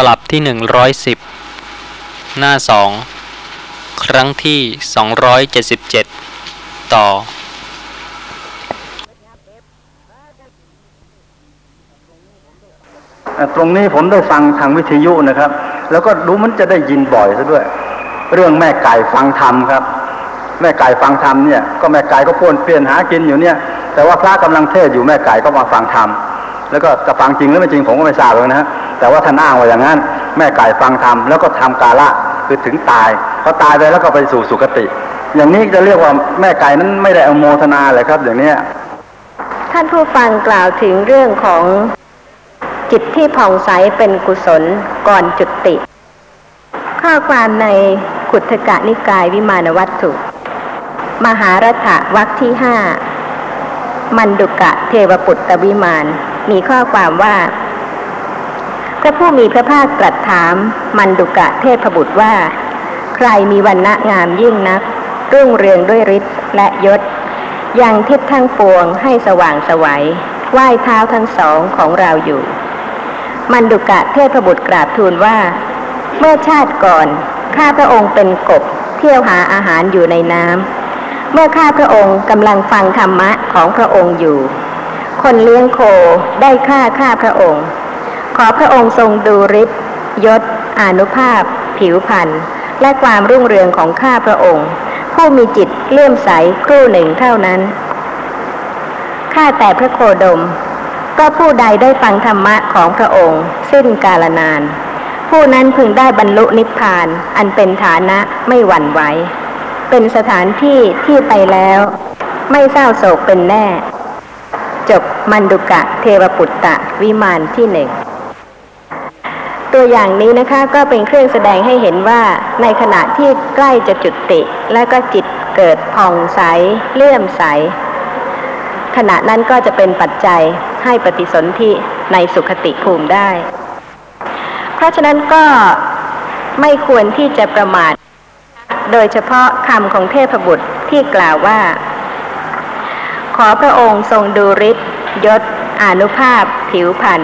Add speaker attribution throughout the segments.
Speaker 1: ตลับที่หนึ่งร้อยสิบหน้าสองครั้งที่สองร้อยเจ็ดสิบเจ็ดต่อ
Speaker 2: ตรงนี้ผมได้ฟังทางวิทยุนะครับ แล้วก็ดูมันจะได้ยินบ่อยซะด้วย เรื่องแม่ไก่ฟังธรรมครับ แม่ไก่ฟังธรรมเนี่ย ก็แม่ไก่ก็ป้วนเปลี่ยนหากินอยู่เนี่ย แต่ว่าพระกำลังเทศอยู่แม่ไก่ก็มาฟังธรรม แล้วก็จะฟังจริงหรือไม่จริงผมก็ไม่ทราบเลยนะฮะ แต่ว่าท่านอ้างว่าอย่างนั้น แม่ไก่ฟังธรรมแล้วก็ทำกาละคือถึงตายพอตายไปแล้วก็ไปสู่สุคติ อย่างนี้จะเรียกว่าแม่ไก่นั้นไม่ได้อโมทนาเลยครับ อย่างเนี้ย
Speaker 3: ท่านผู้ฟังกล่าวถึงเรื่องของจิตที่ผ่องใสเป็นกุศลก่อนจุติ ข้อความในขุทธกะนิกายวิมานวัตถุ มหารัฐวักที่ห้ามันดุกะเทวปุตตวิมาน มีข้อความว่า ระผู้มีพระภาคตรัสถามมันดุกะเทพบุตรว่า ใครมีวันณะงามยิ่งนัก รุ่งเรืองด้วยฤทธิ์และยศ ยังทิศทั้งปวงให้สว่างสวัยไหว้เท้าทั้งสองของเราอยู่ มันดุกะเทพบุตรกราบทูลว่า เมื่อชาติก่อนข้าพระองค์เป็นกบเที่ยวหาอาหารอยู่ในน้ำ เมื่อข้าพระองค์กำลังฟังธรรมะของพระองค์อยู่ คนเลี้ยงโคได้ฆ่าข้าพระองค์ ขอพระองค์ทรงดูฤทธิ์ยศอนุภาพ ผิวพรรณและความรุ่งเรืองของข้าพระองค์ ผู้มีจิตเลื่อมใสครู่หนึ่งเท่านั้นข้าแต่พระโคดม ก็ผู้ใดได้ฟังธรรมะของพระองค์ สิ้นกาลนาน ผู้นั้นพึงได้บรรลุนิพพานอันเป็นฐานะไม่หวั่นไหวเป็นสถานที่ที่ไปแล้ว ไม่เศร้าโศกเป็นแน่ จบมันดุกะเทวปุตตะวิมานที่หนึ่ง ตัวอย่างนี้นะคะก็เป็นเครื่องแสดงให้เห็นว่าในขณะที่ใกล้จะจุดติ และก็จิตเกิดผ่องใสเลื่อมใส ขณะนั้นก็จะเป็นปัจจัยให้ปฏิสนธิในสุขติภูมิได้ เพราะฉะนั้นก็ไม่ควรที่จะประมาท โดยเฉพาะคำของเทพบุตรที่กล่าวว่า ขอพระองค์ทรงดูฤทธิ์ยศอานุภาพ ผิวพรรณ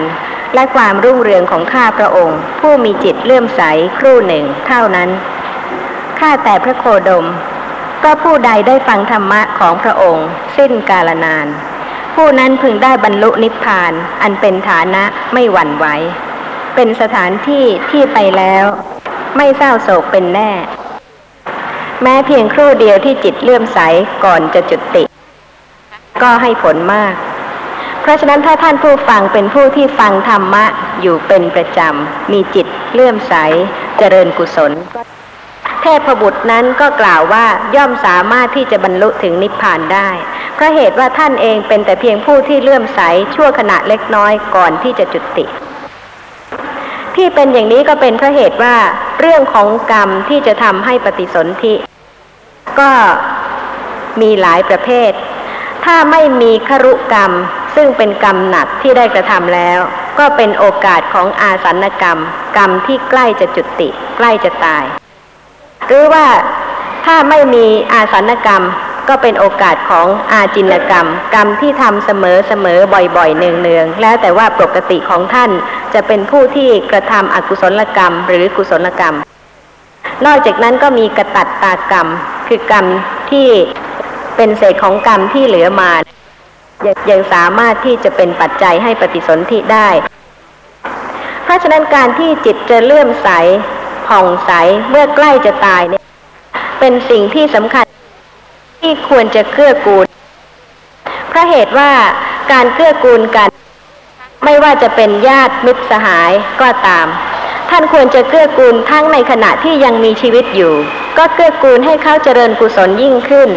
Speaker 3: และความรุ่งเรืองของข้าพระองค์ ผู้มีจิตเลื่อมใสครู่หนึ่งเท่านั้น ข้าแต่พระโคดม ก็ผู้ใดได้ฟังธรรมะของพระองค์ สิ้นกาลนาน ผู้นั้นพึงได้บรรลุนิพพาน อันเป็นฐานะไม่หวั่นไหว เป็นสถานที่ที่ไปแล้ว ไม่เศร้าโศกเป็นแน่ แม้เพียงครู่เดียวที่จิตเลื่อมใสก่อนจะจุติ ก็ให้ผลมาก เพราะฉะนั้นถ้าท่านผู้ฟังเป็นผู้ที่ฟังธรรมะอยู่เป็นประจำ มีจิตเลื่อมใสเจริญกุศล เทพบุตรนั้นก็กล่าวว่าย่อมสามารถที่จะบรรลุถึงนิพพานได้เพราะเหตุว่าท่านเองเป็นแต่เพียงผู้ที่เลื่อมใสชั่วขณะเล็กน้อยก่อนที่จะจุติที่เป็นอย่างนี้ก็เป็นเพราะเหตุว่าเรื่องของกรรมที่จะทำให้ปฏิสนธิก็มีหลายประเภท ถ้าไม่มีครุกรรม ซึ่งเป็นกรรมหนักที่ได้กระทำแล้ว ก็เป็นโอกาสของอาสันกรรม กรรมที่ใกล้จะจุติ ใกล้จะตาย หรือว่าถ้าไม่มีอาสันกรรมก็เป็นโอกาสของอาจินกรรม กรรมที่ทำเสมอเสมอบ่อยๆเนืองๆแล้วแต่ว่าปกติของท่านจะเป็นผู้ที่กระทำอกุศลกรรม หรือกุศลกรรม นอกจากนั้นก็มีกระตัดตากรรม คือกรรมที่เป็นเศษของกรรมที่เหลือมา ยังยังสามารถที่จะเป็นปัจจัยให้ปฏิสนธิได้ เพราะฉะนั้นการที่จิตจะเลื่อมใสผ่องใสเมื่อใกล้จะตายเนี่ยเป็นสิ่งที่สำคัญที่ควรจะเกื้อกูล เพราะเหตุว่าการเกื้อกูลกัน ไม่ว่าจะเป็นญาติมิตรสหายก็ตาม ท่านควรจะเกื้อกูลทั้งในขณะที่ยังมีชีวิตอยู่ ก็เกื้อกูลให้เขาเจริญกุศลยิ่งขึ้น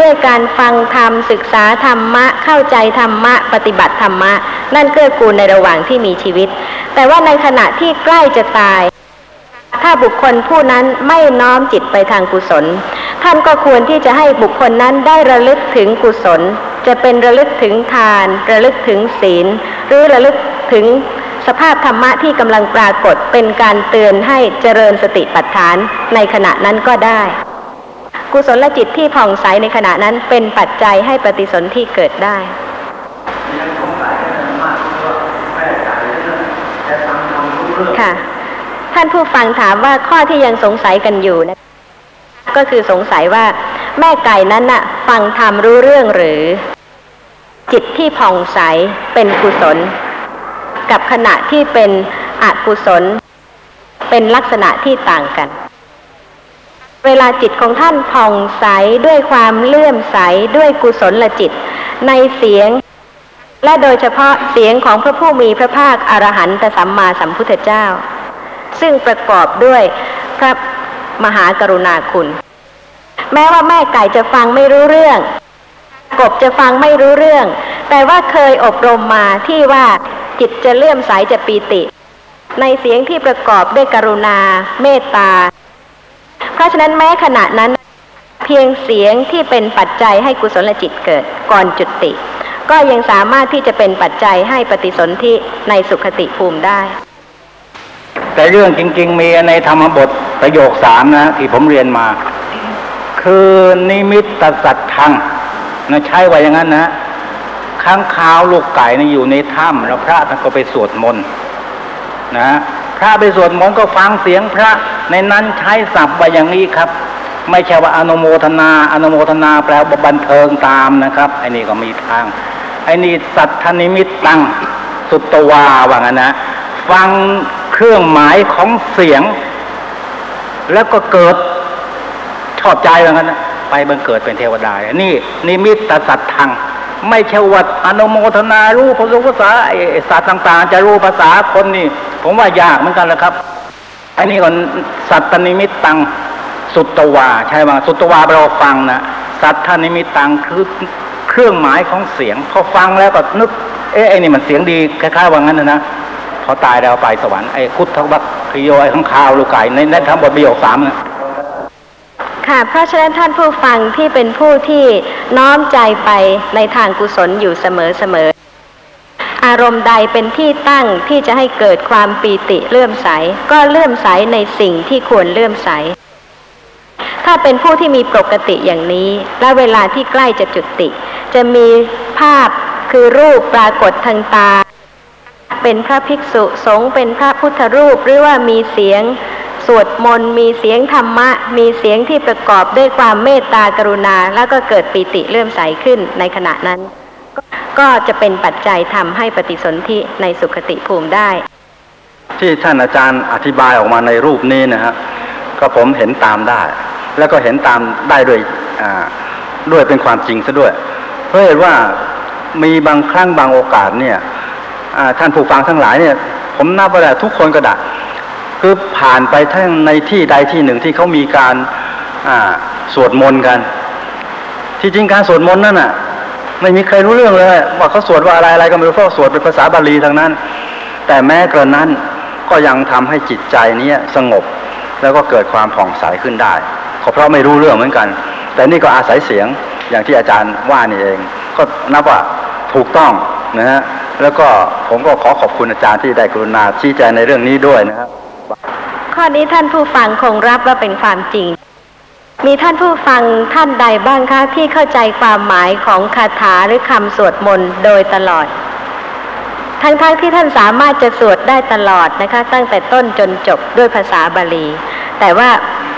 Speaker 3: ด้วยการฟังธรรมศึกษาธรรมะ เข้าใจธรรมะ ปฏิบัติธรรมะ นั่นเกื้อกูลในระหว่างที่มีชีวิต แต่ว่าในขณะที่ใกล้จะตาย ถ้าบุคคลผู้นั้นไม่น้อมจิตไปทางกุศล ท่านก็ควรที่จะให้บุคคลนั้นได้ระลึกถึงกุศล จะเป็นระลึกถึงทาน ระลึกถึงศีล หรือระลึกถึง สภาพธรรมะที่กำลังปรากฏเป็นการเตือนให้เจริญสติปัฏฐานในขณะนั้นก็ได้ กุศลจิตที่ผ่องใสในขณะนั้นเป็นปัจจัยให้ปฏิสนธิเกิดได้ค่ะ ท่านผู้ฟังถามว่าข้อที่ยังสงสัยกันอยู่นะก็คือสงสัยว่าแม่ไก่นั้นน่ะ ฟังธรรมรู้เรื่องหรือ จิตที่ผ่องใสเป็นกุศล กับขณะที่เป็นอกุศล เป็นลักษณะที่ต่างกัน เวลาจิตของท่านผ่องใสด้วยความเลื่อมใสด้วยกุศลลจิต ในเสียง และโดยเฉพาะเสียงของพระผู้มีพระภาคอรหันตสัมมาสัมพุทธเจ้า ซึ่งประกอบด้วยพระมหากรุณาคุณ แม้ว่าแม่ไก่จะฟังไม่รู้เรื่อง กบจะฟังไม่รู้เรื่อง แต่ว่าเคยอบรมมาที่ว่า จิตจะเลื่อมใสจะปีติ ในเสียงที่ประกอบด้วยกรุณา เมตตา เพราะฉะนั้นแม้ขณะนั้น เพียงเสียงที่เป็นปัจจัยให้กุศลจิตเกิดก่อนจุติ ก็ยังสามารถที่จะเป็นปัจจัยให้ปฏิสนธิในสุขติภูมิได้
Speaker 2: แต่เรื่องจริง ๆ มีในธรรมบทประโยคสามนะที่ผมเรียนมา คือนิมิตตสัตทังนะใช้ไว้อย่างนั้นนะ ข้างคาวลูกไก่นะอยู่ในถ้ำแล้วพระท่านก็ไปสวดมนต์นะพระไปสวดมนต์ก็ฟังเสียงพระในนั้นใช้ศัพท์ไว้อย่างนี้ครับ ไม่ใช่ว่าอนุโมทนาอนุโมทนาแปลว่าบันเทิงตามนะครับไอ้นี่ก็มีทางไอ้นี่สัตธนิมิตตังสุตวาว่างั้นนะฟังเครื่องหมายของเสียง แล้วก็เกิดชอบใจว่างั้นนะไปบังเกิดเป็นเทวดา นี่นิมิตตสัตทัง ไม่ใช่ว่าอนุโมทนารู้ภาษาภาษาไอ้สัตว์ต่าง ๆ จะรู้ภาษาคนนี่ ผมว่ายากเหมือนกันแหละครับ อันนี้ก็สัตตนิมิตตังสุตตวาใช่ไหมสุตตวาเราฟังนะสัตธนิมิตตังคือเครื่องหมายของเสียงพอฟังแล้วก็นึก เอ๊ะไอ้นี่มันเสียงดีคล้ายๆว่างั้นนะนะพอตายแล้วไปสวรรค์ไอ้คุดทวักคโยไอ้ข้างคาวลูกไก่ในในทั้งบทประโยคสามนะ
Speaker 3: ค่ะ เพราะฉะนั้นท่านผู้ฟังที่เป็นผู้ที่น้อมใจไปในทางกุศลอยู่เสมอๆอารมณ์ใดเป็นที่ตั้งที่จะให้เกิดความปีติเลื่อมใส ก็เลื่อมใสในสิ่งที่ควรเลื่อมใส ถ้าเป็นผู้ที่มีปกติอย่างนี้ และเวลาที่ใกล้จะจุติ จะมีภาพคือรูปปรากฏทางตา เป็นพระภิกษุสงฆ์เป็นพระพุทธรูปหรือว่ามีเสียง สวดมนต์มีเสียงธรรมะ มีเสียงที่ประกอบด้วยความเมตตากรุณา แล้วก็เกิดปีติเลื่อมใสขึ้นในขณะนั้น ก็จะเป็นปัจจัยทำให้ปฏิสนธิในสุขติภูมิได้
Speaker 2: ที่ท่านอาจารย์อธิบายออกมาในรูปนี้นะฮะก็ผมเห็นตามได้ แล้วก็เห็นตามได้ด้วยด้วยเป็นความจริงซะด้วย เพราะเหตุว่ามีบางครั้งบางโอกาสเนี่ยท่านผู้ฟังทั้งหลายเนี่ย ผมนับว่าทุกคนก็ได้ คือผ่านไปทั้งในที่ใดที่หนึ่งที่เขามีการอ่าสวดมนต์กัน ที่จริงการสวดมนต์นั่นน่ะ ไม่มีใครรู้เรื่องเลยว่าเขาสวดว่าอะไรอะไรก็ไม่รู้เพราะสวดเป็นภาษาบาลีทั้งนั้น แต่แม้กระนั้นก็ยังทำให้จิตใจเนี้สงบแล้วก็เกิดความผ่องใสขึ้นได้ก็เพราะไม่รู้เรื่องเหมือนกัน แต่นี่ก็อาศัยเสียงอย่างที่อาจารย์ว่านี่เอง ก็นับว่าถูกต้องนะฮะแล้วก็ผมก็ขอขอบคุณอาจารย์ที่ได้กรุณาชี้แจงในเรื่องนี้ด้วยนะครับ
Speaker 3: ข้อนี้ท่านผู้ฟังคงรับว่าเป็นความจริง มีท่านผู้ฟังท่านใดบ้างคะที่เข้าใจความหมายของคาถาหรือคำสวดมนต์โดยตลอด ทั้งๆทที่ท่านสามารถจะสวดได้ตลอดนะคะ ตั้งแต่ต้นจนจบด้วยภาษาบาลี แต่ว่า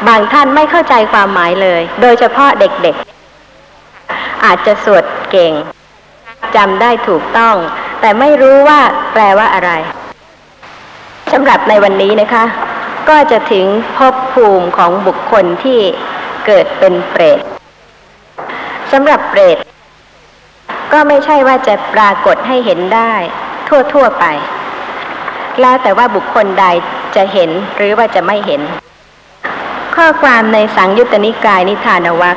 Speaker 3: บางท่านไม่เข้าใจความหมายเลย โดยเฉพาะเด็กๆ อาจจะสวดเก่งจำได้ถูกต้อง แต่ไม่รู้ว่าแปลว่าอะไรสำหรับในวันนี้นะคะ ก็จะถึงภพภูมิของบุคคลที่เกิดเป็นเปรตสำหรับเปรต ก็ไม่ใช่ว่าจะปรากฏให้เห็นได้ ทั่วๆไป แล้วแต่ว่าบุคคลใดจะเห็นหรือว่าจะไม่เห็น ข้อความในสังยุตตนิกายนิทานวัค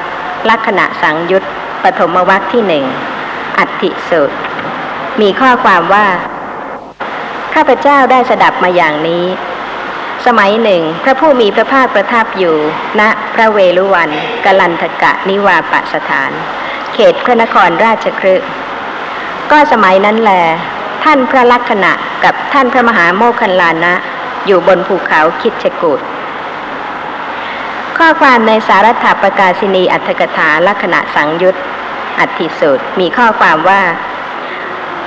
Speaker 3: ลักษณะสังยุตปฐมวัคที่หนึ่งอัติสูตมีข้อความว่า ข้าพเจ้าได้สดับมาอย่างนี้ สมัยหนึ่ง พระผู้มีพระภาคประทับอยู่ ณพระเวลุวันกลันทกะนิวาปสถาน เขตพระนครราชครึก็สมัยนั้นแล ท่านพระลักษณะกับท่านพระมหาโมคคัลลานะ อยู่บนภูเขาคิดชกูดข้อความในสารัตถประกาศินีอัตถกถาลักษณะสังยุตอัตถิสูตรมีข้อความว่า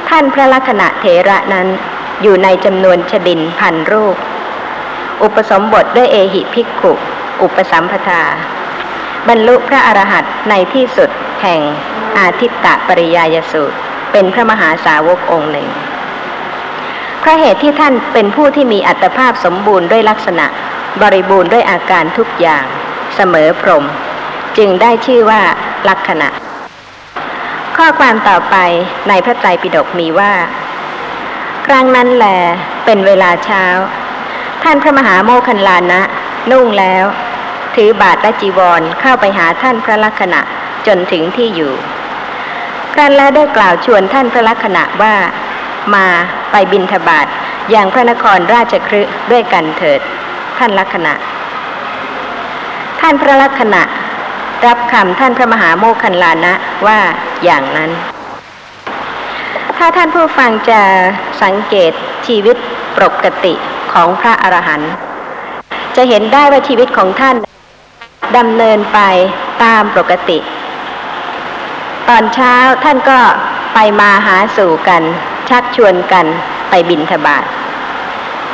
Speaker 3: ท่านพระลักษณะเถระนั้นอยู่ในจำนวนชดินพันรูป อุปสมบทด้วยเอหิภิกขุ อุปสัมปทา บรรลุพระอรหันต์ในที่สุดแห่งอาทิตตะปริยายสูตร เป็นพระมหาสาวกองค์หนึ่งพระเหตุที่ท่านเป็นผู้ที่มีอัตภาพสมบูรณ์ด้วยลักษณะ บริบูรณ์ด้วยอาการทุกอย่าง เสมอพรม จึงได้ชื่อว่าลักษณะ ข้อความต่อไปในพระไตรปิฎกมีว่า ครั้งนั้นแลเป็นเวลาเช้า ท่านพระมหาโมคันลานะ นุ่งแล้ว ถือบาทและจีวรเข้าไปหาท่านพระลักษณะจนถึงที่อยู่ครั้นแล้วได้กล่าวชวนท่านพระลักษณะว่า มาไปบินทบาทอย่างพระนครราชครึด้วยกันเถิด ท่านลักษณะ ท่านพระลักษณะ รับคำท่านพระมหาโมคันลานะว่าอย่างนั้น ถ้าท่านผู้ฟังจะสังเกตชีวิตปกติ ของพระอรหันต์จะเห็นได้ว่าชีวิตของท่านดำเนินไปตามปกติ ตอนเช้าท่านก็ไปมาหาสู่กัน ชักชวนกันไปบินทบาท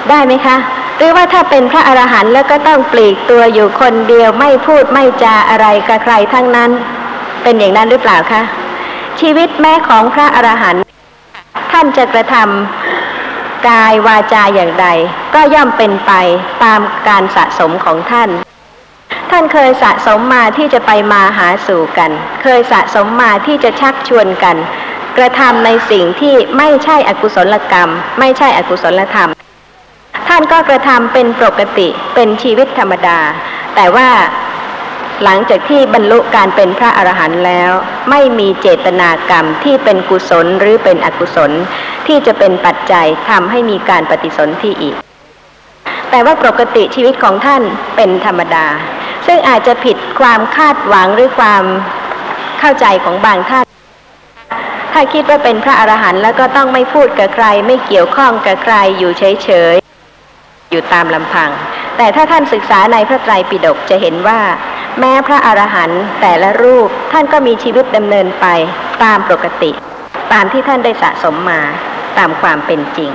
Speaker 3: ได้ไหมคะ หรือว่าถ้าเป็นพระอรหันต์แล้วก็ต้องปลีกตัวอยู่คนเดียวไม่พูดไม่จาอะไรกับใครทั้งนั้น เป็นอย่างนั้นหรือเปล่าคะชีวิตแม่ของพระอรหันต์ท่านจะกระทำ กายวาจาอย่างใด ก็ย่อมเป็นไปตามการสะสมของท่าน ท่านเคยสะสมมาที่จะไปมาหาสู่กัน เคยสะสมมาที่จะชักชวนกัน กระทำในสิ่งที่ไม่ใช่อกุศลกรรม ไม่ใช่อกุศลธรรม ท่านก็กระทำเป็นปกติเป็นชีวิตธรรมดา แต่ว่า หลังจากที่บรรลุการเป็นพระอรหันต์แล้ว ไม่มีเจตนากรรมที่เป็นกุศลหรือเป็นอกุศล ที่จะเป็นปัจจัยทำให้มีการปฏิสนธิอีก แต่ว่าปกติชีวิตของท่านเป็นธรรมดา ซึ่งอาจจะผิดความคาดหวังหรือความเข้าใจของบางท่าน ถ้าคิดว่าเป็นพระอรหันต์แล้วก็ต้องไม่พูดกับใคร ไม่เกี่ยวข้องกับใครอยู่เฉยๆอยู่ตามลำพัง แต่ถ้าท่านศึกษาในพระไตรปิฎกจะเห็นว่า แม้พระอรหันต์แต่ละรูปท่านก็มีชีวิตดำเนินไปตามปกติ ตามที่ท่านได้สะสมมาตามความเป็นจริง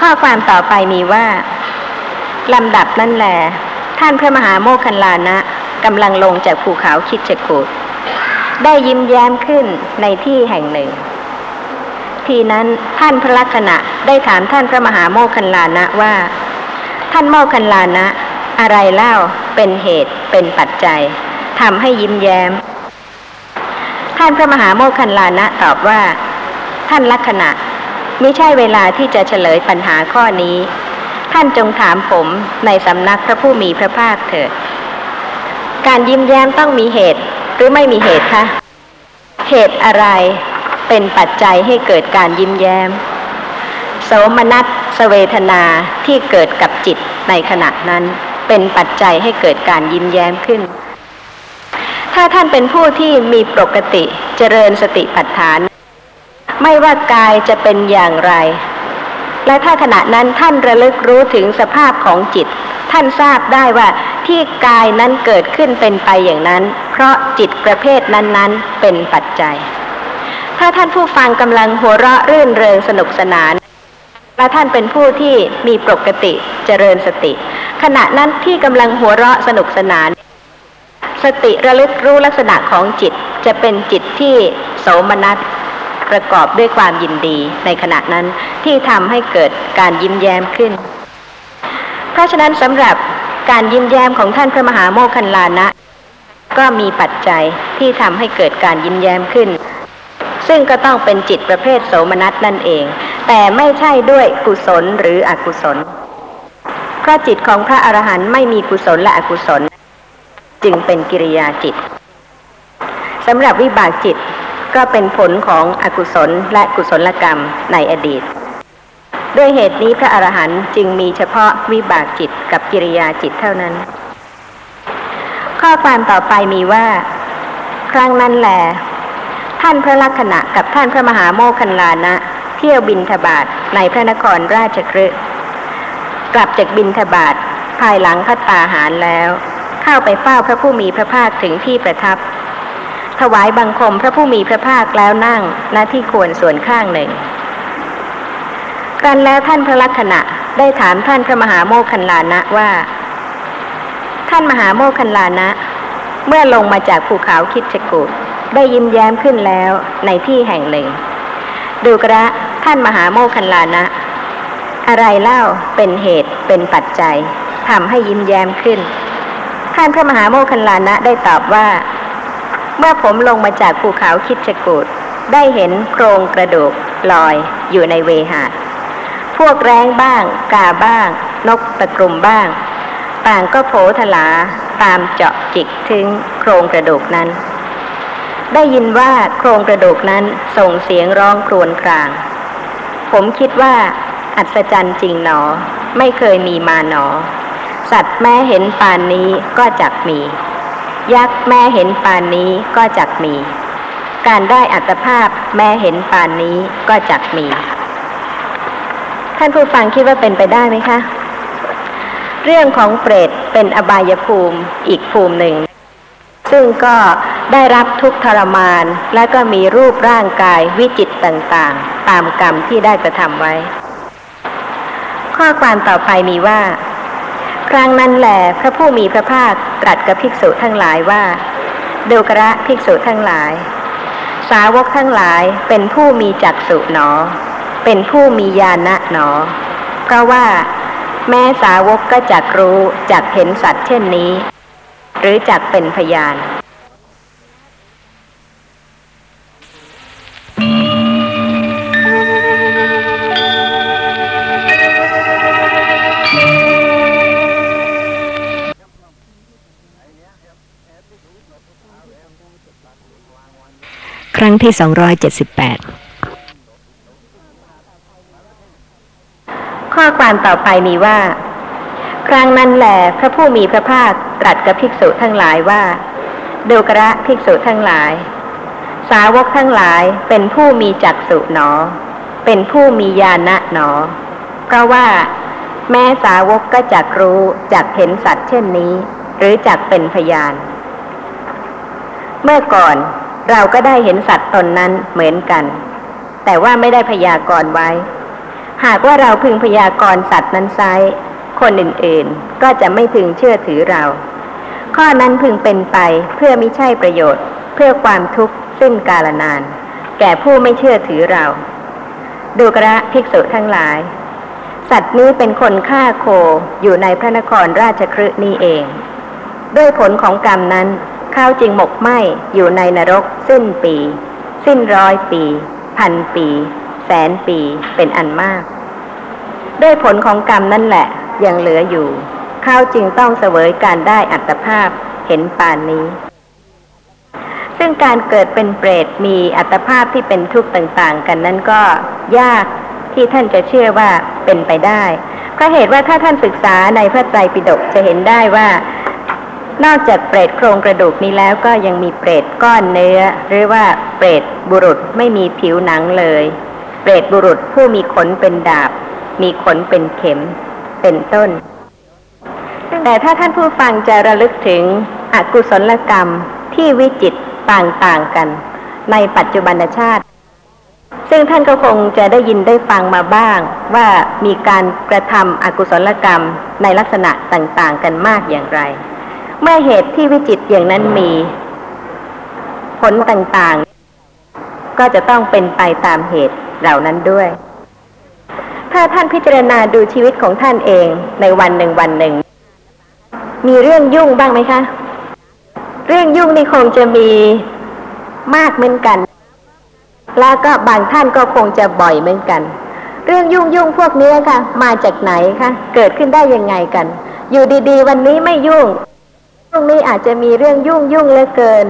Speaker 3: ข้อความต่อไปมีว่าลำดับนั่นแหละท่านพระมหาโมคคันลานะกำลังลงจากภูเขาคิดจกูดได้ยิ้มแย้มขึ้นในที่แห่งหนึ่ง ทีนั้นท่านพระลักษณะได้ถามท่านพระมหาโมคคันลานะว่า ท่านโมคคันลานะ อะไรเล่าเป็นเหตุ เป็นปัจจัยทำให้ยิ้มแย้ม ท่านพระมหาโมคคันลานะตอบว่า ท่านลักษณะไม่ใช่เวลาที่จะเฉลยปัญหาข้อนี้ ท่านจงถามผมในสำนักพระผู้มีพระภาคเถิด การยิ้มแย้มต้องมีเหตุหรือไม่มีเหตุคะ เหตุอะไรเป็นปัจจัยให้เกิดการยิ้มแย้ม โสมนัสสเวทนาที่เกิดกับจิตในขณะนั้น เป็นปัจจัยให้เกิดการยิ้มแย้มขึ้น ถ้าท่านเป็นผู้ที่มีปกติเจริญสติปัฏฐาน ไม่ว่ากายจะเป็นอย่างไร และถ้าขณะนั้นท่านระลึกรู้ถึงสภาพของจิต ท่านทราบได้ว่าที่กายนั้นเกิดขึ้นเป็นไปอย่างนั้น เพราะจิตประเภทนั้นๆ เป็นปัจจัย ถ้าท่านผู้ฟังกำลังหัวเราะรื่นเริงสนุกสนานและท่านเป็นผู้ที่มีปกติเจริญสติ ขณะนั้นที่กำลังหัวเราะสนุกสนาน สติระลึกรู้ลักษณะของจิตจะเป็นจิตที่โสมนัสประกอบด้วยความยินดีในขณะนั้นที่ทำให้เกิดการยิ้มแย้มขึ้น เพราะฉะนั้นสำหรับการยิ้มแย้มของท่านพระมหาโมคคันลานะ ก็มีปัจจัยที่ทำให้เกิดการยิ้มแย้มขึ้น ซึ่งก็ต้องเป็นจิตประเภทโสมนัสนั่นเอง แต่ไม่ใช่ด้วยกุศลหรืออกุศล ราะจิตของพระอรหันต์ไม่มีกุศลและอกุศล จึงเป็นกิริยาจิตสำหรับวิบากจิตก็เป็นผลของอกุศลและกุศลกรรมในอดีต ด้วยเหตุนี้พระอรหันต์จึงมีเฉพาะวิบากจิตกับกิริยาจิตเท่านั้น ข้อความต่อไปมีว่า ครั้งนั้นแหลท่านพระลักษณะกับท่านพระมหาโมคคันลานะ เที่ยวบินทบาทในพระนครราชครึ กลับจากบินทบาทภายหลังพัตตาหารแล้ว เข้าไปเฝ้าพระผู้มีพระภาคถึงที่ประทับ ถวายบังคมพระผู้มีพระภาคแล้วนั่งณที่ควรส่วนข้างหนึ่งกันแล้วท่านพระลักษณะได้ถามท่านพระมหาโมคคันลานะว่า ท่านมหาโมคคันลานะ เมื่อลงมาจากภูเขาคิดจกูดได้ยิ้มแย้มขึ้นแล้วในที่แห่งหนึ่ง ดูกระท่านมหาโมคคันลานะ อะไรเล่าเป็นเหตุเป็นปัจจัยทำให้ยิ้มแย้มขึ้น ท่านพระมหาโมคคันลานะได้ตอบว่า เมื่อผมลงมาจากภูเขาคิดจกูดได้เห็นโครงกระดูกลอยอยู่ในเวหาพวกแร้งบ้าง กาบ้าง นกตะกรุมบ้าง ต่างก็โผทลาตามเจาะจิกถึงโครงกระดูกนั้น ได้ยินว่าโครงกระดูกนั้นส่งเสียงร้องครวญคราง ผมคิดว่า อัศจรรย์จริงหนอ ไม่เคยมีมาหนอ สัตว์แม่เห็นปานนี้ก็จักมี ยักษ์แม่เห็นปานนี้ก็จักมี การได้อัตภาพแม่เห็นปานนี้ก็จักมี ท่านผู้ฟังคิดว่าเป็นไปได้ไหมคะ เรื่องของเปรตเป็นอบายภูมิอีกภูมิหนึ่ง ซึ่งก็ได้รับทุกทรมานและก็มีรูปร่างกายวิจิตต่างๆ ตามกรรมที่ได้กระทำไว้ ข้อความต่อไปมีว่า ครั้งนั้นแหลพระผู้มีพระภาคตรัสกับภิกษุทั้งหลายว่าดูกระภิกษุทั้งหลาย สาวกทั้งหลายเป็นผู้มีจักษุหนอ เป็นผู้มีญาณะหนอ เพราะว่า แม้สาวกก็จักรู้จักเห็นสัตว์เช่นนี้ หรือจักเป็นพยาน
Speaker 4: ที่ 278
Speaker 3: ข้อความต่อไปมีว่า ครั้งนั้นแหลพระผู้มีพระภาคตรัสกับภิกษุทั้งหลายว่าดูกระภิกษุทั้งหลาย สาวกทั้งหลายเป็นผู้มีจักษุหนอ เป็นผู้มีญาณะหนอ เพราะว่า แม้สาวกก็จักรู้จักเห็นสัตว์เช่นนี้ หรือจักเป็นพยาน เมื่อก่อน เราก็ได้เห็นสัตว์ตนนั้นเหมือนกัน แต่ว่าไม่ได้พยากรณ์ไว้ หากว่าเราพึงพยากรณ์สัตว์นั้นไซคนอื่นๆ ก็จะไม่พึงเชื่อถือเรา ข้อนั้นพึงเป็นไปเพื่อไม่ใช่ประโยชน์ เพื่อความทุกข์สิ้นกาลนาน แก่ผู้ไม่เชื่อถือเรา ดูกระภิกษุทั้งหลาย สัตว์นี้เป็นคนฆ่าโคอยู่ในพระนครราชครืนี้เอง ด้วยผลของกรรมนั้น ข้าวจึงหมกไหมอยู่ในนรกสิ้นปี สิ้นร้อยปี พันปี แสนปีเป็นอันมาก ด้วยผลของกรรมนั่นแหละยังเหลืออยู่ ข้าวจึงต้องเสวยการได้อัตภาพเห็นปานนี้ ซึ่งการเกิดเป็นเปรตมีอัตภาพที่เป็นทุกข์ต่าง ๆ กันนั้นก็ยากที่ท่านจะเชื่อว่าเป็นไปได้เพราะเหตุว่าถ้าท่านศึกษาในพระไตรปิฎกจะเห็นได้ว่า นอกจากเปรตโครงกระดูกนี้แล้วก็ยังมีเปรตก้อนเนื้อ หรือว่าเปรตบุรุษไม่มีผิวหนังเลย เปรตบุรุษผู้มีขนเป็นดาบ มีขนเป็นเข็ม เป็นต้น แต่ถ้าท่านผู้ฟังจะระลึกถึงอกุศลกรรมที่วิจิตต่างๆกัน ในปัจจุบันชาติ ซึ่งท่านก็คงจะได้ยินได้ฟังมาบ้าง ว่ามีการกระทำอกุศลกรรมในลักษณะต่างๆ กันมากอย่างไร เมื่อเหตุที่วิจิตอย่างนั้นมี ผลต่างๆ ก็จะต้องเป็นไปตามเหตุเหล่านั้นด้วย ถ้าท่านพิจารณาดูชีวิตของท่านเองในวันหนึ่งวันหนึ่ง มีเรื่องยุ่งบ้างไหมคะ เรื่องยุ่งนี่คงจะมีมากเหมือนกัน แล้วก็บางท่านก็คงจะบ่อยเหมือนกัน เรื่องยุ่งยุ่งพวกนี้ค่ะ มาจากไหนคะ เกิดขึ้นได้ยังไงกัน อยู่ดีๆ วันนี้ไม่ยุ่ง พรุ่งนี้อาจจะมีเรื่องยุ่งยุ่งเหลือเกิน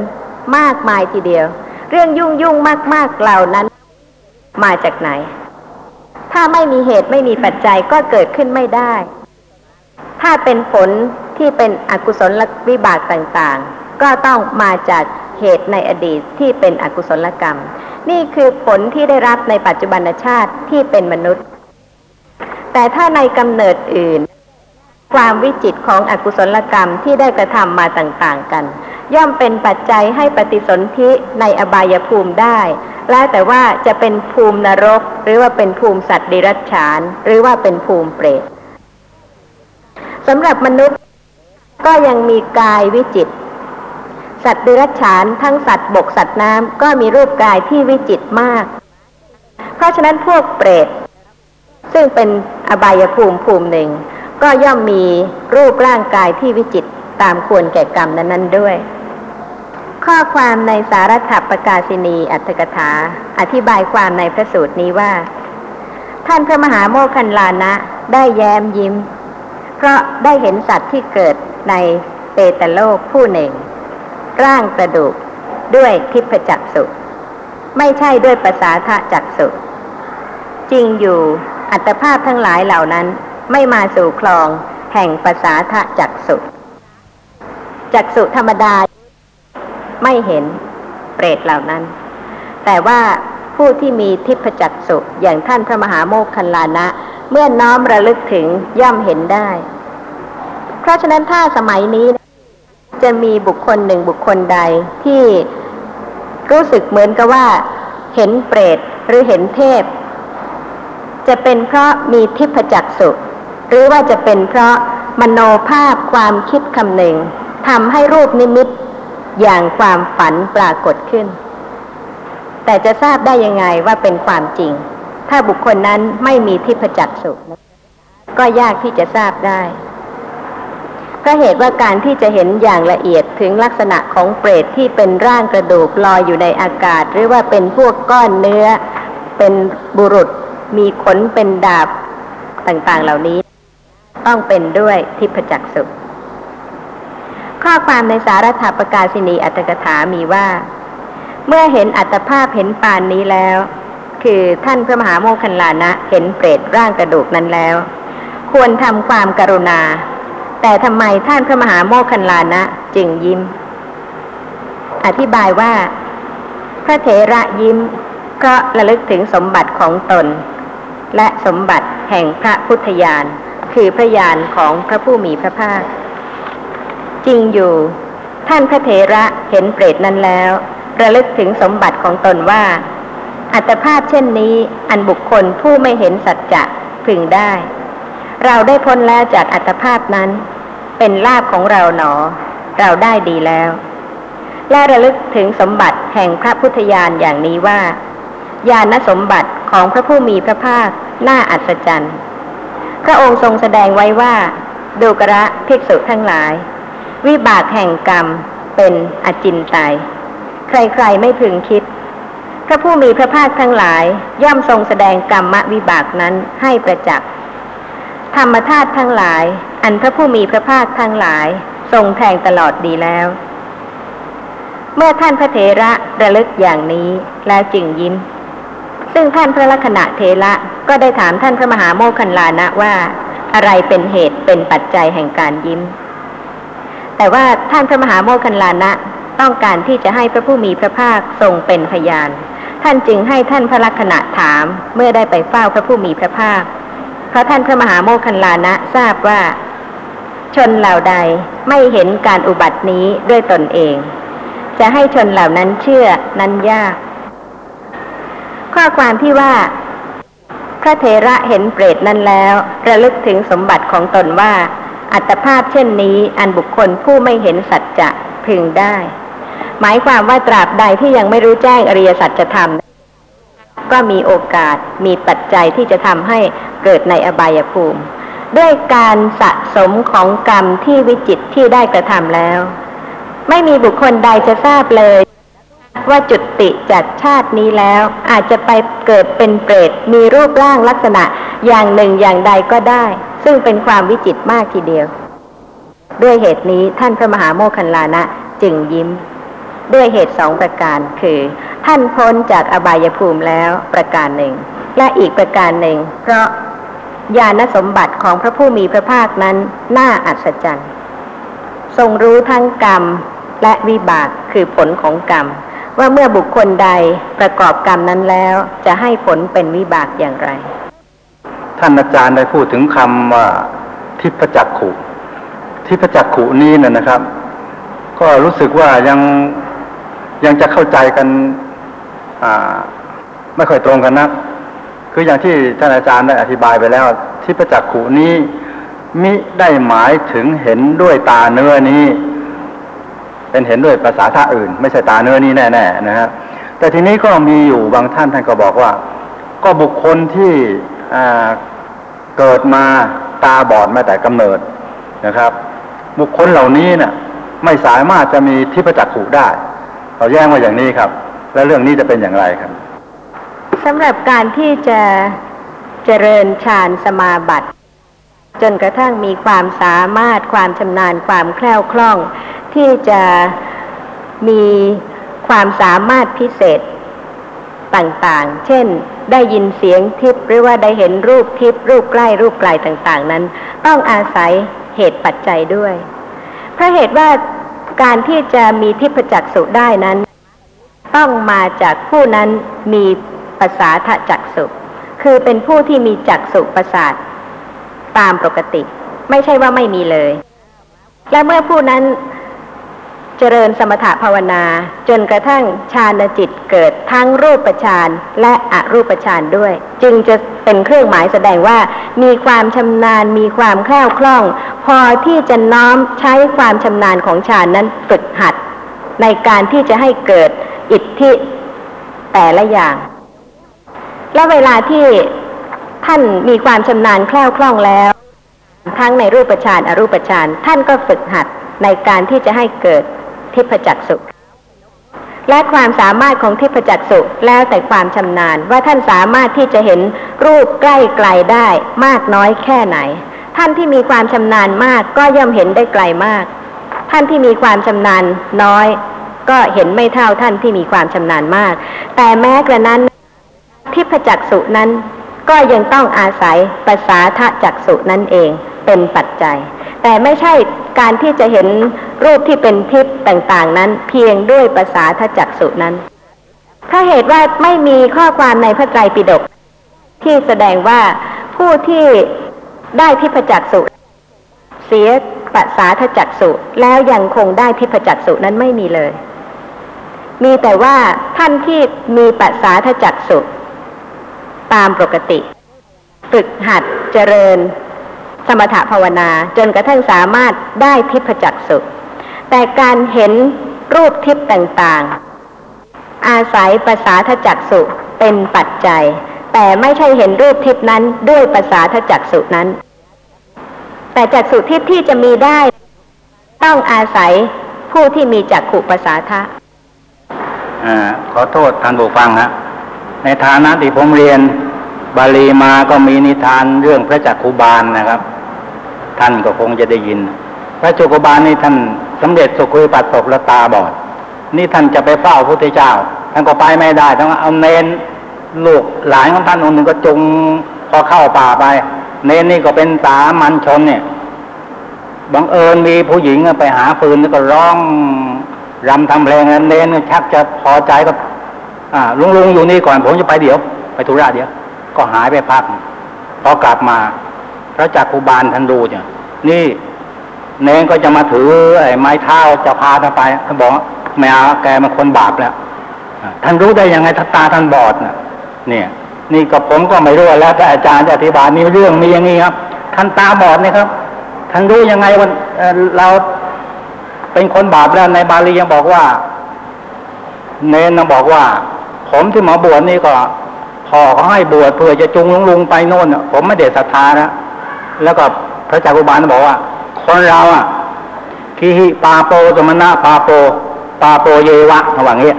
Speaker 3: มากมายทีเดียว เรื่องยุ่งยุ่งมากๆเหล่านั้น มาจากไหน ถ้าไม่มีเหตุไม่มีปัจจัยก็เกิดขึ้นไม่ได้ ถ้าเป็นผลที่เป็นอกุศลวิบากต่างๆ ก็ต้องมาจากเหตุในอดีตที่เป็นอกุศลกรรม นี่คือผลที่ได้รับในปัจจุบันชาติที่เป็นมนุษย์ แต่ถ้าในกำเนิดอื่น ความวิจิตของอกุศลกรรมที่ได้กระทำมาต่างๆกัน ย่อมเป็นปัจจัยให้ปฏิสนธิในอบายภูมิได้ แล้วแต่ว่าจะเป็นภูมินรก หรือว่าเป็นภูมิสัตว์เดรัจฉาน หรือว่าเป็นภูมิเปรตสำหรับมนุษย์ก็ยังมีกายวิจิต สัตว์เดรัจฉานทั้งสัตว์บกสัตว์น้ำก็มีรูปกายที่วิจิตมาก เพราะฉะนั้นพวกเปรต ซึ่งเป็นอบายภูมิภูมิหนึ่ง ก็ย่อมมีรูปร่างกายที่วิจิตตามควรแก่กรรมนั้นๆด้วย ข้อความในสารถัปประกาศินีอัตถกถา อธิบายความในพระสูตรนี้ว่า ท่านพระมหาโมคคันลานะได้แย้มยิ้ม เพราะได้เห็นสัตว์ที่เกิดในเปตโลกผู้หนึ่ง ร่างกระดูกด้วยทิพจักสุไม่ใช่ด้วยภาษาทะจักสุจริงอยู่อัตภาพทั้งหลายเหล่านั้น ไม่มาสู่คลอง แห่งภาษาทะจักสุจักสุธรรมดา ไม่เห็นเปรตเหล่านั้น แต่ว่าผู้ที่มีทิพจักสุอย่างท่านพระมหาโมคคัลลานะ เมื่อน้อมระลึกถึงย่อมเห็นได้ เพราะฉะนั้นถ้าสมัยนี้จะมีบุคคลหนึ่งบุคคลใดที่รู้สึกเหมือนกับว่า เห็นเปรตหรือเห็นเทพ จะเป็นเพราะมีทิพจักสุ หรือว่าจะเป็นเพราะมโนภาพความคิดคำหนึ่งทำให้รูปนิมิตอย่างความฝันปรากฏขึ้น แต่จะทราบได้ยังไงว่าเป็นความจริง ถ้าบุคคลนั้นไม่มีทิพจักสุก็ยากที่จะทราบได้เพราะเหตุว่าการที่จะเห็นอย่างละเอียดถึงลักษณะของเปรตที่เป็นร่างกระดูกลอยอยู่ในอากาศ หรือว่าเป็นพวกก้อนเนื้อ เป็นบุรุษ มีขนเป็นดาบต่างๆเหล่านี้ ต้องเป็นด้วยทิพจักสุข้อความในสารถาประกาศินีอัตถกถามีว่า เมื่อเห็นอัตภาพเห็นปานนี้แล้ว คือท่านพระมหาโมคคัลลานะเห็นเปรตร่างกระดูกนั้นแล้ว ควรทำความกรุณา แต่ทำไมท่านพระมหาโมคคัลลานะจึงยิ้ม อธิบายว่า พระเถระยิ้มเพราะระลึกถึงสมบัติของตน และสมบัติแห่งพระพุทธญาณ คือพระญาณของพระผู้มีพระภาค จริงอยู่ ท่านพระเถระเห็นเปรตนั้นแล้ว ระลึกถึงสมบัติของตนว่า อัตภาพเช่นนี้อันบุคคลผู้ไม่เห็นสัจจะพึงได้ เราได้พ้นแล้วจากอัตภาพนั้น เป็นลาภของเราหนอ เราได้ดีแล้ว และระลึกถึงสมบัติแห่งพระพุทธญาณอย่างนี้ว่าญาณสมบัติของพระผู้มีพระภาคน่าอัศจรรย์ พระองค์ทรงแสดงไว้ว่าดูกระภิกษุทั้งหลาย วิบากแห่งกรรมเป็นอจินไตยใครๆไม่พึงคิด พระผู้มีพระภาคทั้งหลายย่อมทรงแสดงกรรมวิบากนั้นให้ประจักษ์ธรรมธาตุทั้งหลาย อันพระผู้มีพระภาคทั้งหลาย ทรงแทงตลอดดีแล้ว เมื่อท่านพระเถระระลึกอย่างนี้แล้วจึงยิ้ม ซึ่งท่านพระลักษณะเทระก็ได้ถามท่านพระมหาโมคคัลลานะว่า อะไรเป็นเหตุเป็นปัจจัยแห่งการยิ้ม แต่ว่าท่านพระมหาโมคคัลลานะต้องการที่จะให้พระผู้มีพระภาคทรงเป็นพยาน ท่านจึงให้ท่านพระลักษณะถามเมื่อได้ไปเฝ้าพระผู้มีพระภาค เพราะท่านพระมหาโมคคัลลานะทราบว่า ชนเหล่าใดไม่เห็นการอุบัตินี้ด้วยตนเอง จะให้ชนเหล่านั้นเชื่อนั้นยาก ข้อความที่ว่า พระเถระเห็นเปรตนั้นแล้ว ระลึกถึงสมบัติของตนว่า อัตภาพเช่นนี้อันบุคคลผู้ไม่เห็นสัจจะพึงได้ หมายความว่าตราบใดที่ยังไม่รู้แจ้งอริยสัจธรรม ก็มีโอกาสมีปัจจัยที่จะทำให้เกิดในอบายภูมิ ด้วยการสะสมของกรรมที่วิจิตที่ได้กระทำแล้ว ไม่มีบุคคลใดจะทราบเลย ว่าจุติจากชาตินี้แล้ว อาจจะไปเกิดเป็นเปรตมีรูปร่างลักษณะอย่างหนึ่งอย่างใดก็ได้ ซึ่งเป็นความวิจิตรมากทีเดียว ด้วยเหตุนี้ท่านพระมหาโมคคัลลานะจึงยิ้ม ด้วยเหตุสองประการคือ ท่านพ้นจากอบายภูมิแล้วประการหนึ่ง และอีกประการหนึ่ง เพราะญาณสมบัติของพระผู้มีพระภาคนั้นน่าอัศจรรย์ ทรงรู้ทั้งกรรมและวิบากคือผลของกรรม ว่าเมื่อบุคคลใดประกอบกรรมนั้นแล้ว จะให้ผลเป็นวิบากอย่างไร
Speaker 2: ท่านอาจารย์ได้พูดถึงคำว่าทิพจักขุทิพจักขุนี้นะนะครับ ก็รู้สึกว่ายังยังจะเข้าใจกันอ่าไม่ค่อยตรงกันนักคืออย่างที่ท่านอาจารย์ได้อธิบายไปแล้ว ทิพจักขุนี้มิได้หมายถึงเห็นด้วยตาเนื้อนี้ เป็นเห็นด้วยภาษาท่าอื่น ไม่ใช่ตาเนื้อนี้แน่ๆนะฮะแต่ทีนี้ก็มีอยู่บางท่านท่านก็บอกว่า ก็บุคคลที่เกิดมาตาบอดมาแต่กำเนิดนะครับ บุคคลเหล่านี้เนี่ยไม่สามารถจะมีทิพจักขุได้เราแย้งว่าอย่างนี้ครับ แล้วเรื่องนี้จะเป็นอย่างไรครับ
Speaker 3: สำหรับการที่จะเจริญฌานสมาบัติ จนกระทั่งมีความสามารถความชำนาญความแคล่วคล่อง ที่จะมีความสามารถพิเศษต่างๆ เช่น ได้ยินเสียงทิพย์หรือว่าได้เห็นรูปทิพย์รูปใกล้รูปไกลต่างๆ นั้น ต้องอาศัยเหตุปัจจัยด้วย เพราะเหตุว่าการที่จะมีทิพจักสุได้นั้น ต้องมาจากผู้นั้นมีภาษาทะจักสุคือเป็นผู้ที่มีจักสุประสาท ตามปกติ ไม่ใช่ว่าไม่มีเลย และเมื่อผู้นั้นเจริญสมถภาวนา จนกระทั่งฌานจิตเกิดทั้งรูปฌานและอรูปฌานด้วย จึงจะเป็นเครื่องหมายแสดงว่า มีความชำนาญมีความแคล่วคล่อง พอที่จะน้อมใช้ความชำนาญของฌานนั้นฝึกหัด ในการที่จะให้เกิดอิทธิแต่ละอย่าง และเวลาที่ ท่านมีความชำนาญแคล่วคล่องแล้ว ทั้งในรูปฌานอรูปฌานท่านก็ฝึกหัดในการที่จะให้เกิดทิพจักสุและความสามารถของทิพจักสุแล้วแต่ความชำนาญว่าท่านสามารถที่จะเห็นรูปใกล้ไกลได้มากน้อยแค่ไหน ท่านที่มีความชำนาญมากก็ย่อมเห็นได้ไกลมาก ท่านที่มีความชำนาญน้อย ก็เห็นไม่เท่าท่านที่มีความชำนาญมาก แต่แม้กระนั้นทิพจักสุนั้น ก็ยังต้องอาศัยภาษาทะจักสุนั่นเองเป็นปัจจัย แต่ไม่ใช่การที่จะเห็นรูปที่เป็นทิพย์ต่างๆ นั้นเพียงด้วยภาษาทะจักสุนั้นถ้าเหตุว่าไม่มีข้อความในพระไตรปิฎกที่แสดงว่าผู้ที่ได้ทิพจักสุเสียภาษาทะจักสุแล้วยังคงได้ทิพจักสุนั้นไม่มีเลย มีแต่ว่าท่านที่มีปัสสาทจักสุ ตามปกติ ฝึกหัดเจริญ สมถภาวนาจนกระทั่งสามารถได้ทิพจักสุแต่การเห็นรูปทิพต่างๆ อาศัยภาษาทจักสุเป็นปัจจัย แต่ไม่ใช่เห็นรูปทิพนั้นด้วยภาษาทจักสุนั้น แต่จักสุทิพที่จะมีได้ ต้องอาศัยผู้ที่มีจักขุภาษาทะ
Speaker 2: อาขอโทษท่านผู้ฟังฮะ ในฐานะที่ผมเรียนบาลีมาก็มีนิทานเรื่องพระจักคุบาลนะครับ ท่านก็คงจะได้ยิน พระจักคุบาลนี่ท่านสำเร็จสุขุปัตตกและตาบอด นี่ท่านจะไปเฝ้าพระพุทธเจ้า ท่านก็ไปไม่ได้ต้องเอาเนนลูกหลานของท่านองค์หนึ่งก็จงพอเข้าป่าไป เนนนี่ก็เป็นสามัญชนเนี่ยบังเอิญมีผู้หญิงไปหาฟืนแล้วก็ร้องรำทำเพลงแล้วเนนชักจะพอใจก็ อ่าลุงลุงอยู่นี่ก่อนผมจะไปเดี๋ยว ไปธุระเดี๋ยว ก็หายไปพักพอกลับมาพระจักคุบาลท่านดูเนี่ยนี่เนนก็จะมาถือไอ้ไม้เท้าจะพาท่านไปท่านบอกว่าไม่แกมันคนบาปแล้วท่านรู้ได้ยังไงทัตาท่านบอดน่ะเนี่ย นี่ก็ผมก็ไม่รู้แล้วแต่อาจารย์จะอธิบายมีเรื่องมีอย่างนี้ครับท่านตาบอดนี่ครับท่านรู้ยังไงว่าเเราเป็นคนบาปแล้วในบาลียังบอกว่า เนนนะบอกว่า ผมที่หมาบวชนี่ก็พ่อเขาให้บวชเพื่อจะจูงลุงลุงไปโน่นผมไม่เดชศรัทธานะแล้วก็พระจักรุบาลบอกว่า คนเราอะคีหิปาโปสมณะปาโป ปาโปเยวะระหว่างนี้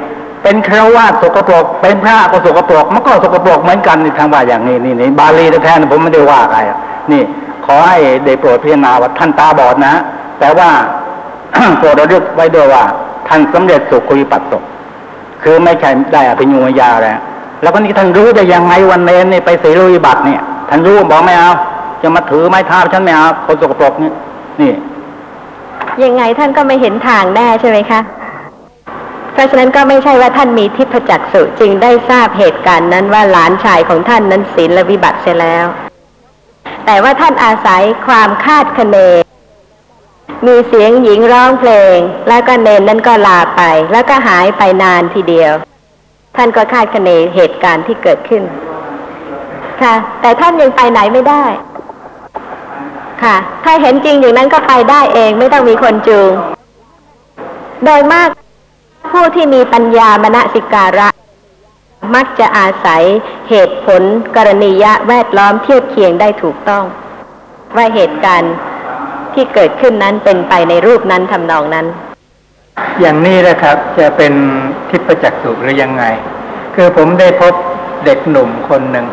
Speaker 2: เป็นคราวาสสกปรกเป็นพระก็สกปรกมันก็สกปรกเหมือนกันในทางว่าอย่างนี้นี่นี่บาลีแท้ๆนผมไม่ได้ว่าใครนี่ ขอให้ได้โปรดพิจารณาว่าท่านตาบอดนะ แต่ว่าโปรดระลึกไว้ด้วยว่าท่านสำเร็จสุขุวิปัสสก คือไม่ใช่ได้อภิญญญาแล้วแล้วก็นี่ท่านรู้ได้ยังไงวันเนนนี่ไปศีลวิบัติเนี่ยท่านรู้บอกไม่เอาจะมาถือไม้เท้าฉันไม่เอาคนสกปรกนี่นี่
Speaker 3: ยังไงท่านก็ไม่เห็นทางแน่ใช่ไหมคะเพราะฉะนั้นก็ไม่ใช่ว่าท่านมีทิพจักสุจึงได้ทราบเหตุการณ์นั้นว่าหลานชายของท่านนั้นศีลวิบัติเสียแล้ว แต่ว่าท่านอาศัยความคาดคะเน มีเสียงหญิงร้องเพลง แล้วก็เนนนั้นก็ลาไป แล้วก็หายไปนานทีเดียว ท่านก็คาดคะเนเหตุการณ์ที่เกิดขึ้น ค่ะ แต่ท่านยังไปไหนไม่ได้ ค่ะ ถ้าเห็นจริงอย่างนั้นก็ไปได้เองไม่ต้องมีคนจูง โดยมากผู้ที่มีปัญญามณสิการะ มักจะอาศัยเหตุผลกรณียะแวดล้อมเทียบเคียงได้ถูกต้อง ว่าเหตุการณ์ ที่เกิดขึ้นนั้นเป็นไปในรูปนั้นทำนองนั้น
Speaker 5: อย่างนี้นะครับ จะเป็นทิพจักสุหรือยังไง คือผมได้พบเด็กหนุ่มคนหนึ่ง